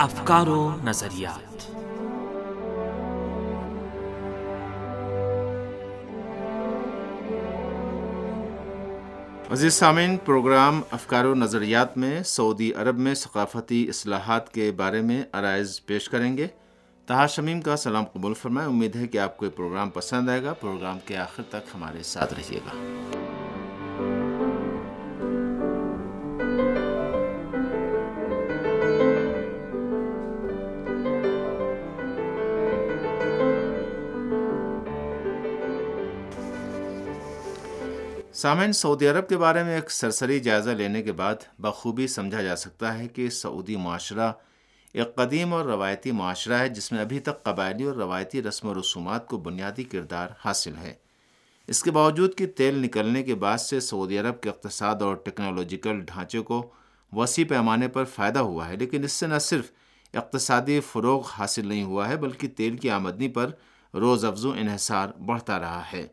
افکار و نظریات۔ عزیز سامعین، پروگرام افکار و نظریات میں سعودی عرب میں ثقافتی اصلاحات کے بارے میں عرائض پیش کریں گے۔ تہا شمیم کا سلام قبول فرمائے امید ہے کہ آپ کو یہ پروگرام پسند آئے گا۔ پروگرام کے آخر تک ہمارے ساتھ رہیے گا۔ سامعین، سعودی عرب کے بارے میں ایک سرسری جائزہ لینے کے بعد بخوبی سمجھا جا سکتا ہے کہ سعودی معاشرہ ایک قدیم اور روایتی معاشرہ ہے، جس میں ابھی تک قبائلی اور روایتی رسم و رسومات کو بنیادی کردار حاصل ہے۔ اس کے باوجود کہ تیل نکلنے کے بعد سے سعودی عرب کے اقتصاد اور ٹیکنالوجیکل ڈھانچے کو وسیع پیمانے پر فائدہ ہوا ہے، لیکن اس سے نہ صرف اقتصادی فروغ حاصل نہیں ہوا ہے، بلکہ تیل کی آمدنی پر روز افزو انحصار بڑھتا رہا ہے۔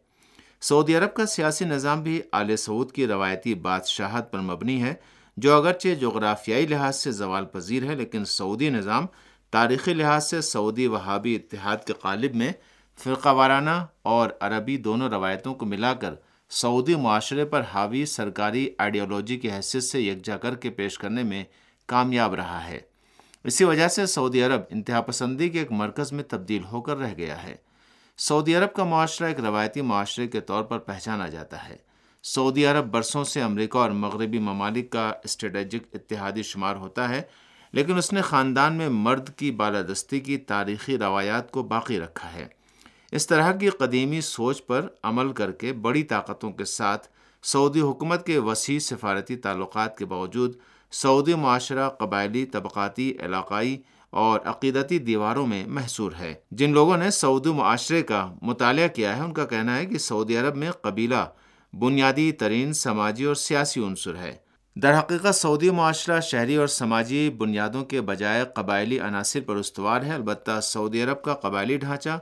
سعودی عرب کا سیاسی نظام بھی آل سعود کی روایتی بادشاہت پر مبنی ہے، جو اگرچہ جغرافیائی لحاظ سے زوال پذیر ہے، لیکن سعودی نظام تاریخی لحاظ سے سعودی وہابی اتحاد کے قالب میں فرقہ وارانہ اور عربی دونوں روایتوں کو ملا کر سعودی معاشرے پر حاوی سرکاری آئیڈیالوجی کی حیثیت سے یکجا کر کے پیش کرنے میں کامیاب رہا ہے۔ اسی وجہ سے سعودی عرب انتہا پسندی کے ایک مرکز میں تبدیل ہو کر رہ گیا ہے۔ سعودی عرب کا معاشرہ ایک روایتی معاشرے کے طور پر پہچانا جاتا ہے۔ سعودی عرب برسوں سے امریکہ اور مغربی ممالک کا اسٹریٹجک اتحادی شمار ہوتا ہے، لیکن اس نے خاندان میں مرد کی بالادستی کی تاریخی روایات کو باقی رکھا ہے۔ اس طرح کی قدیمی سوچ پر عمل کر کے بڑی طاقتوں کے ساتھ سعودی حکومت کے وسیع سفارتی تعلقات کے باوجود سعودی معاشرہ قبائلی طبقاتی علاقائی اور عقیدتی دیواروں میں محصور ہے۔ جن لوگوں نے سعودی معاشرے کا مطالعہ کیا ہے، ان کا کہنا ہے کہ سعودی عرب میں قبیلہ بنیادی ترین سماجی اور سیاسی عنصر ہے۔ در حقیقت، سعودی معاشرہ شہری اور سماجی بنیادوں کے بجائے قبائلی عناصر پر استوار ہے۔ البتہ سعودی عرب کا قبائلی ڈھانچہ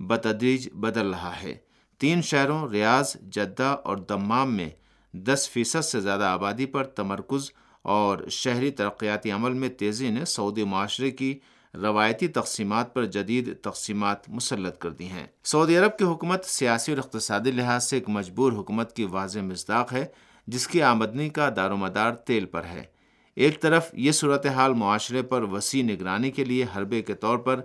بتدریج بدل رہا ہے۔ تین شہروں، ریاض، جدہ اور دمام میں دس فیصد سے زیادہ آبادی پر تمرکز اور شہری ترقیاتی عمل میں تیزی نے سعودی معاشرے کی روایتی تقسیمات پر جدید تقسیمات مسلط کر دی ہیں۔ سعودی عرب کی حکومت سیاسی اور اقتصادی لحاظ سے ایک مجبور حکومت کی واضح مصداق ہے، جس کی آمدنی کا دار و مدار تیل پر ہے۔ ایک طرف یہ صورتحال معاشرے پر وسیع نگرانی کے لیے حربے کے طور پر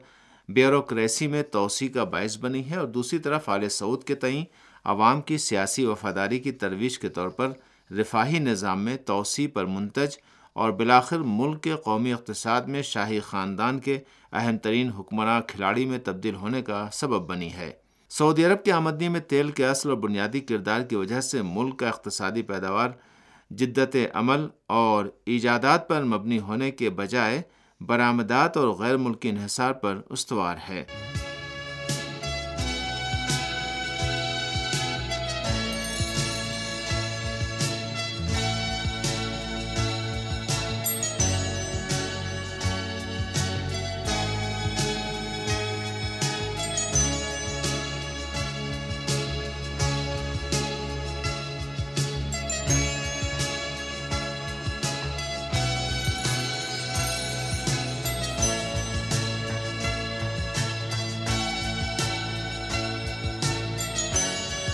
بیوروکریسی میں توسیع کا باعث بنی ہے اور دوسری طرف آل سعود کے تئیں عوام کی سیاسی وفاداری کی ترویج کے طور پر رفاہی نظام میں توسیع پر منتج اور بلاخر ملک کے قومی اقتصاد میں شاہی خاندان کے اہم ترین حکمراں کھلاڑی میں تبدیل ہونے کا سبب بنی ہے۔ سعودی عرب کی آمدنی میں تیل کے اصل اور بنیادی کردار کی وجہ سے ملک کا اقتصادی پیداوار جدت عمل اور ایجادات پر مبنی ہونے کے بجائے برآمدات اور غیر ملکی انحصار پر استوار ہے۔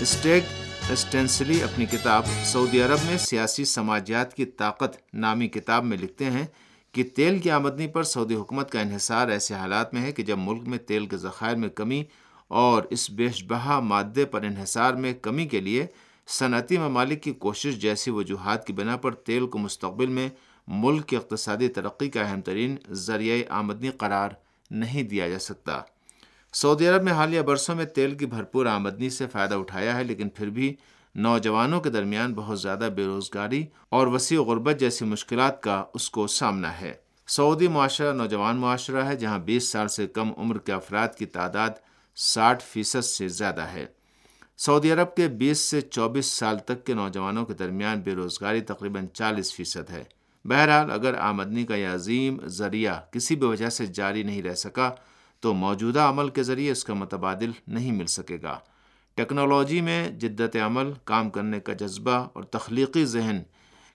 اسٹیگ اسٹینسلی اپنی کتاب سعودی عرب میں سیاسی سماجیات کی طاقت نامی کتاب میں لکھتے ہیں کہ تیل کی آمدنی پر سعودی حکومت کا انحصار ایسے حالات میں ہے کہ جب ملک میں تیل کے ذخائر میں کمی اور اس بیش بہا مادے پر انحصار میں کمی کے لیے صنعتی ممالک کی کوشش جیسی وجوہات کی بنا پر تیل کو مستقبل میں ملک کی اقتصادی ترقی کا اہم ترین ذریعہ آمدنی قرار نہیں دیا جا سکتا۔ سعودی عرب میں حالیہ برسوں میں تیل کی بھرپور آمدنی سے فائدہ اٹھایا ہے، لیکن پھر بھی نوجوانوں کے درمیان بہت زیادہ بے روزگاری اور وسیع غربت جیسی مشکلات کا اس کو سامنا ہے۔ سعودی معاشرہ نوجوان معاشرہ ہے، جہاں بیس سال سے کم عمر کے افراد کی تعداد ساٹھ فیصد سے زیادہ ہے۔ سعودی عرب کے بیس سے چوبیس سال تک کے نوجوانوں کے درمیان بے روزگاری تقریباً چالیس فیصد ہے۔ بہرحال، اگر آمدنی کا یہ عظیم ذریعہ کسی بھی وجہ سے جاری نہیں رہ سکا تو موجودہ عمل کے ذریعے اس کا متبادل نہیں مل سکے گا۔ ٹیکنالوجی میں جدت عمل، کام کرنے کا جذبہ اور تخلیقی ذہن،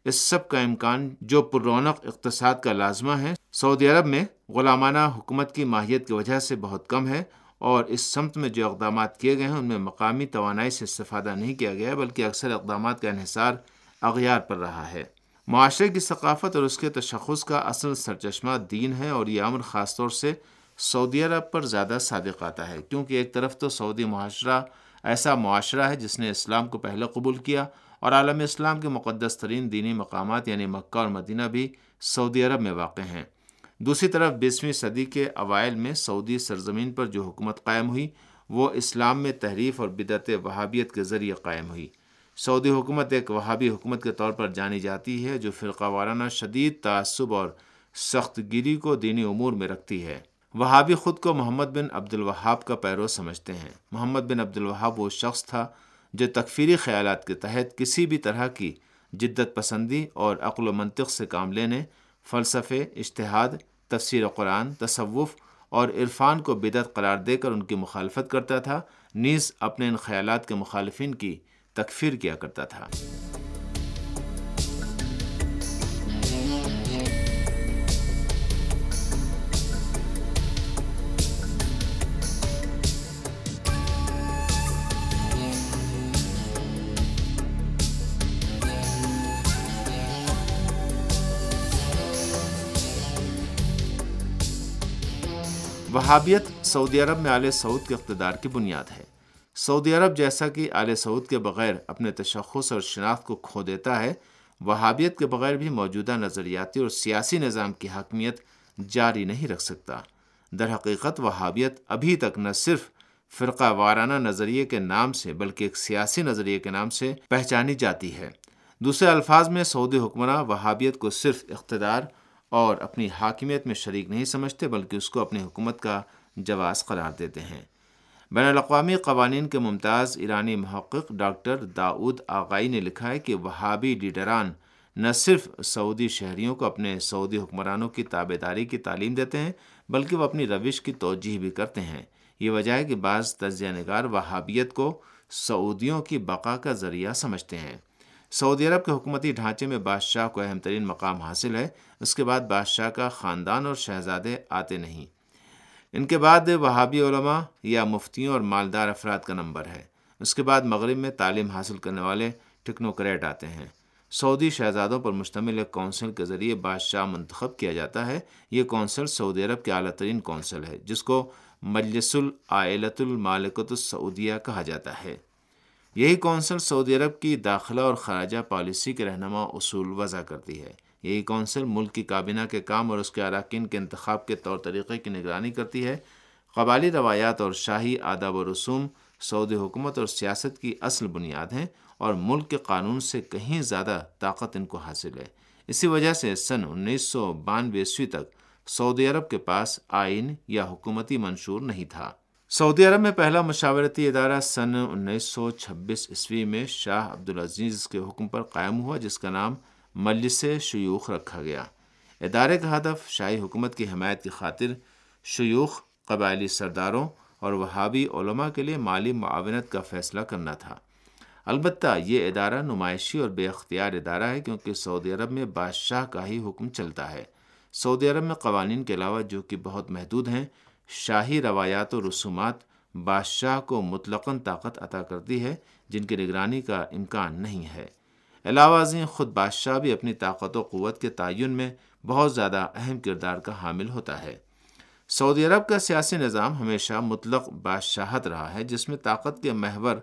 اس سب کا امکان جو پر رونق اقتصاد کا لازمہ ہے۔ سعودی عرب میں غلامانہ حکومت کی ماہیت کی وجہ سے بہت کم ہے اور اس سمت میں جو اقدامات کیے گئے ہیں، ان میں مقامی توانائی سے استفادہ نہیں کیا گیا، بلکہ اکثر اقدامات کا انحصار اغیار پر رہا ہے۔ معاشرے کی ثقافت اور اس کے تشخص کا اصل سرچشمہ دین ہے اور یہ امر خاص طور سے سعودی عرب پر زیادہ صادق آتا ہے، کیونکہ ایک طرف تو سعودی معاشرہ ایسا معاشرہ ہے جس نے اسلام کو پہلے قبول کیا اور عالم اسلام کے مقدس ترین دینی مقامات یعنی مکہ اور مدینہ بھی سعودی عرب میں واقع ہیں۔ دوسری طرف بیسویں صدی کے اوائل میں سعودی سرزمین پر جو حکومت قائم ہوئی، وہ اسلام میں تحریف اور بدعت وہابیت کے ذریعے قائم ہوئی۔ سعودی حکومت ایک وہابی حکومت کے طور پر جانی جاتی ہے، جو فرقہ وارانہ شدید تعصب اور سخت گیری کو دینی امور میں رکھتی ہے۔ وہابی خود کو محمد بن عبد الوہاب کا پیرو سمجھتے ہیں۔ محمد بن عبد الوہاب وہ شخص تھا جو تکفیری خیالات کے تحت کسی بھی طرح کی جدت پسندی اور عقل و منطق سے کام لینے، فلسفے اشتہاد تفسیر قرآن، تصوف اور عرفان کو بدعت قرار دے کر ان کی مخالفت کرتا تھا، نیز اپنے ان خیالات کے مخالفین کی تکفیر کیا کرتا تھا۔ وہابیت سعودی عرب میں آل سعود کے اقتدار کی بنیاد ہے۔ سعودی عرب جیسا کہ آل سعود کے بغیر اپنے تشخص اور شناخت کو کھو دیتا ہے، وہابیت کے بغیر بھی موجودہ نظریاتی اور سیاسی نظام کی حاکمیت جاری نہیں رکھ سکتا۔ در حقیقت وہابیت ابھی تک نہ صرف فرقہ وارانہ نظریے کے نام سے بلکہ ایک سیاسی نظریے کے نام سے پہچانی جاتی ہے۔ دوسرے الفاظ میں، سعودی حکمراں وہابیت کو صرف اقتدار اور اپنی حاکمیت میں شریک نہیں سمجھتے بلکہ اس کو اپنی حکومت کا جواز قرار دیتے ہیں۔ بین الاقوامی قوانین کے ممتاز ایرانی محقق ڈاکٹر داؤد آغائی نے لکھا ہے کہ وہابی لیڈران نہ صرف سعودی شہریوں کو اپنے سعودی حکمرانوں کی تابے داری کی تعلیم دیتے ہیں بلکہ وہ اپنی روش کی توجہ بھی کرتے ہیں۔ یہ وجہ ہے کہ بعض تجزیہ نگار وہابیت کو سعودیوں کی بقا کا ذریعہ سمجھتے ہیں۔ سعودی عرب کے حکومتی ڈھانچے میں بادشاہ کو اہم ترین مقام حاصل ہے، اس کے بعد بادشاہ کا خاندان اور شہزادے آتے نہیں۔ ان کے بعد وہابی علماء یا مفتیوں اور مالدار افراد کا نمبر ہے۔ اس کے بعد مغرب میں تعلیم حاصل کرنے والے ٹیکنوکریٹ آتے ہیں۔ سعودی شہزادوں پر مشتمل ایک کونسل کے ذریعے بادشاہ منتخب کیا جاتا ہے۔ یہ کونسل سعودی عرب کے اعلیٰ ترین کونسل ہے، جس کو مجلس العائلۃ المالکت السعودیہ کہا جاتا ہے۔ یہی کونسل سعودی عرب کی داخلہ اور خراجہ پالیسی کے رہنما اصول وضع کرتی ہے۔ یہی کونسل ملک کی کابینہ کے کام اور اس کے اراکین کے انتخاب کے طور طریقے کی نگرانی کرتی ہے۔ قبالی روایات اور شاہی آداب و رسوم سعودی حکومت اور سیاست کی اصل بنیاد ہیں اور ملک کے قانون سے کہیں زیادہ طاقت ان کو حاصل ہے۔ اسی وجہ سے سن انیس سو بانوے عیسوی تک سعودی عرب کے پاس آئین یا حکومتی منشور نہیں تھا۔ سعودی عرب میں پہلا مشاورتی ادارہ سن انیس سو چھبیس عیسوی میں شاہ عبدالعزیز کے حکم پر قائم ہوا، جس کا نام مجلس شیوخ رکھا گیا۔ ادارے کا ہدف شاہی حکومت کی حمایت کی خاطر شیوخ، قبائلی سرداروں اور وہابی علماء کے لیے مالی معاونت کا فیصلہ کرنا تھا۔ البتہ یہ ادارہ نمائشی اور بے اختیار ادارہ ہے، کیونکہ سعودی عرب میں بادشاہ کا ہی حکم چلتا ہے۔ سعودی عرب میں قوانین کے علاوہ جو کہ بہت محدود ہیں شاہی روایات و رسومات بادشاہ کو مطلقاً طاقت عطا کرتی ہے، جن کی نگرانی کا امکان نہیں ہے۔ علاوہ ازیں خود بادشاہ بھی اپنی طاقت و قوت کے تعین میں بہت زیادہ اہم کردار کا حامل ہوتا ہے۔ سعودی عرب کا سیاسی نظام ہمیشہ مطلق بادشاہت رہا ہے، جس میں طاقت کے محور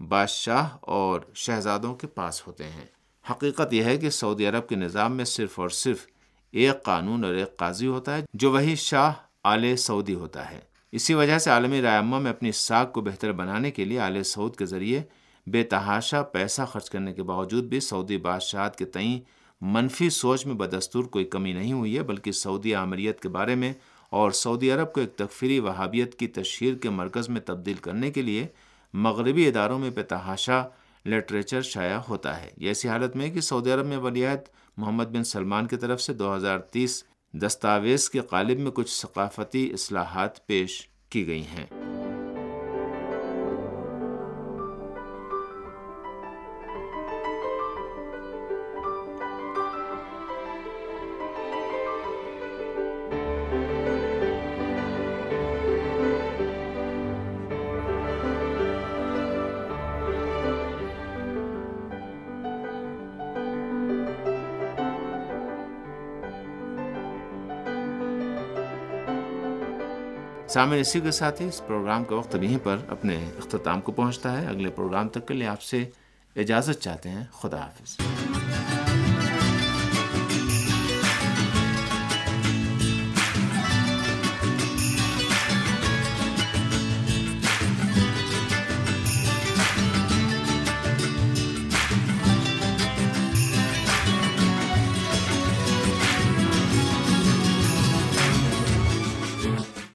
بادشاہ اور شہزادوں کے پاس ہوتے ہیں۔ حقیقت یہ ہے کہ سعودی عرب کے نظام میں صرف اور صرف ایک قانون اور ایک قاضی ہوتا ہے، جو وہی شاہ آل سعودی ہوتا ہے۔ اسی وجہ سے عالمی رائمہ میں اپنی ساکھ کو بہتر بنانے کے لیے آل سعود کے ذریعے بے تحاشا پیسہ خرچ کرنے کے باوجود بھی سعودی بادشاہت کے تئیں منفی سوچ میں بدستور کوئی کمی نہیں ہوئی ہے، بلکہ سعودی عامریت کے بارے میں اور سعودی عرب کو ایک تکفیری وہابیت کی تشہیر کے مرکز میں تبدیل کرنے کے لیے مغربی اداروں میں بے تحاشا لٹریچر شائع ہوتا ہے۔ یہ ایسی حالت میں کہ سعودی عرب میں ولیعت محمد بن سلمان کی طرف سے دو ہزار تیس دستاویز کے قالب میں کچھ ثقافتی اصلاحات پیش کی گئی ہیں۔ سامعین، اسی کے ساتھ ہی اس پروگرام کا وقت یہیں پر اپنے اختتام کو پہنچتا ہے۔ اگلے پروگرام تک کے لیے آپ سے اجازت چاہتے ہیں۔ خدا حافظ۔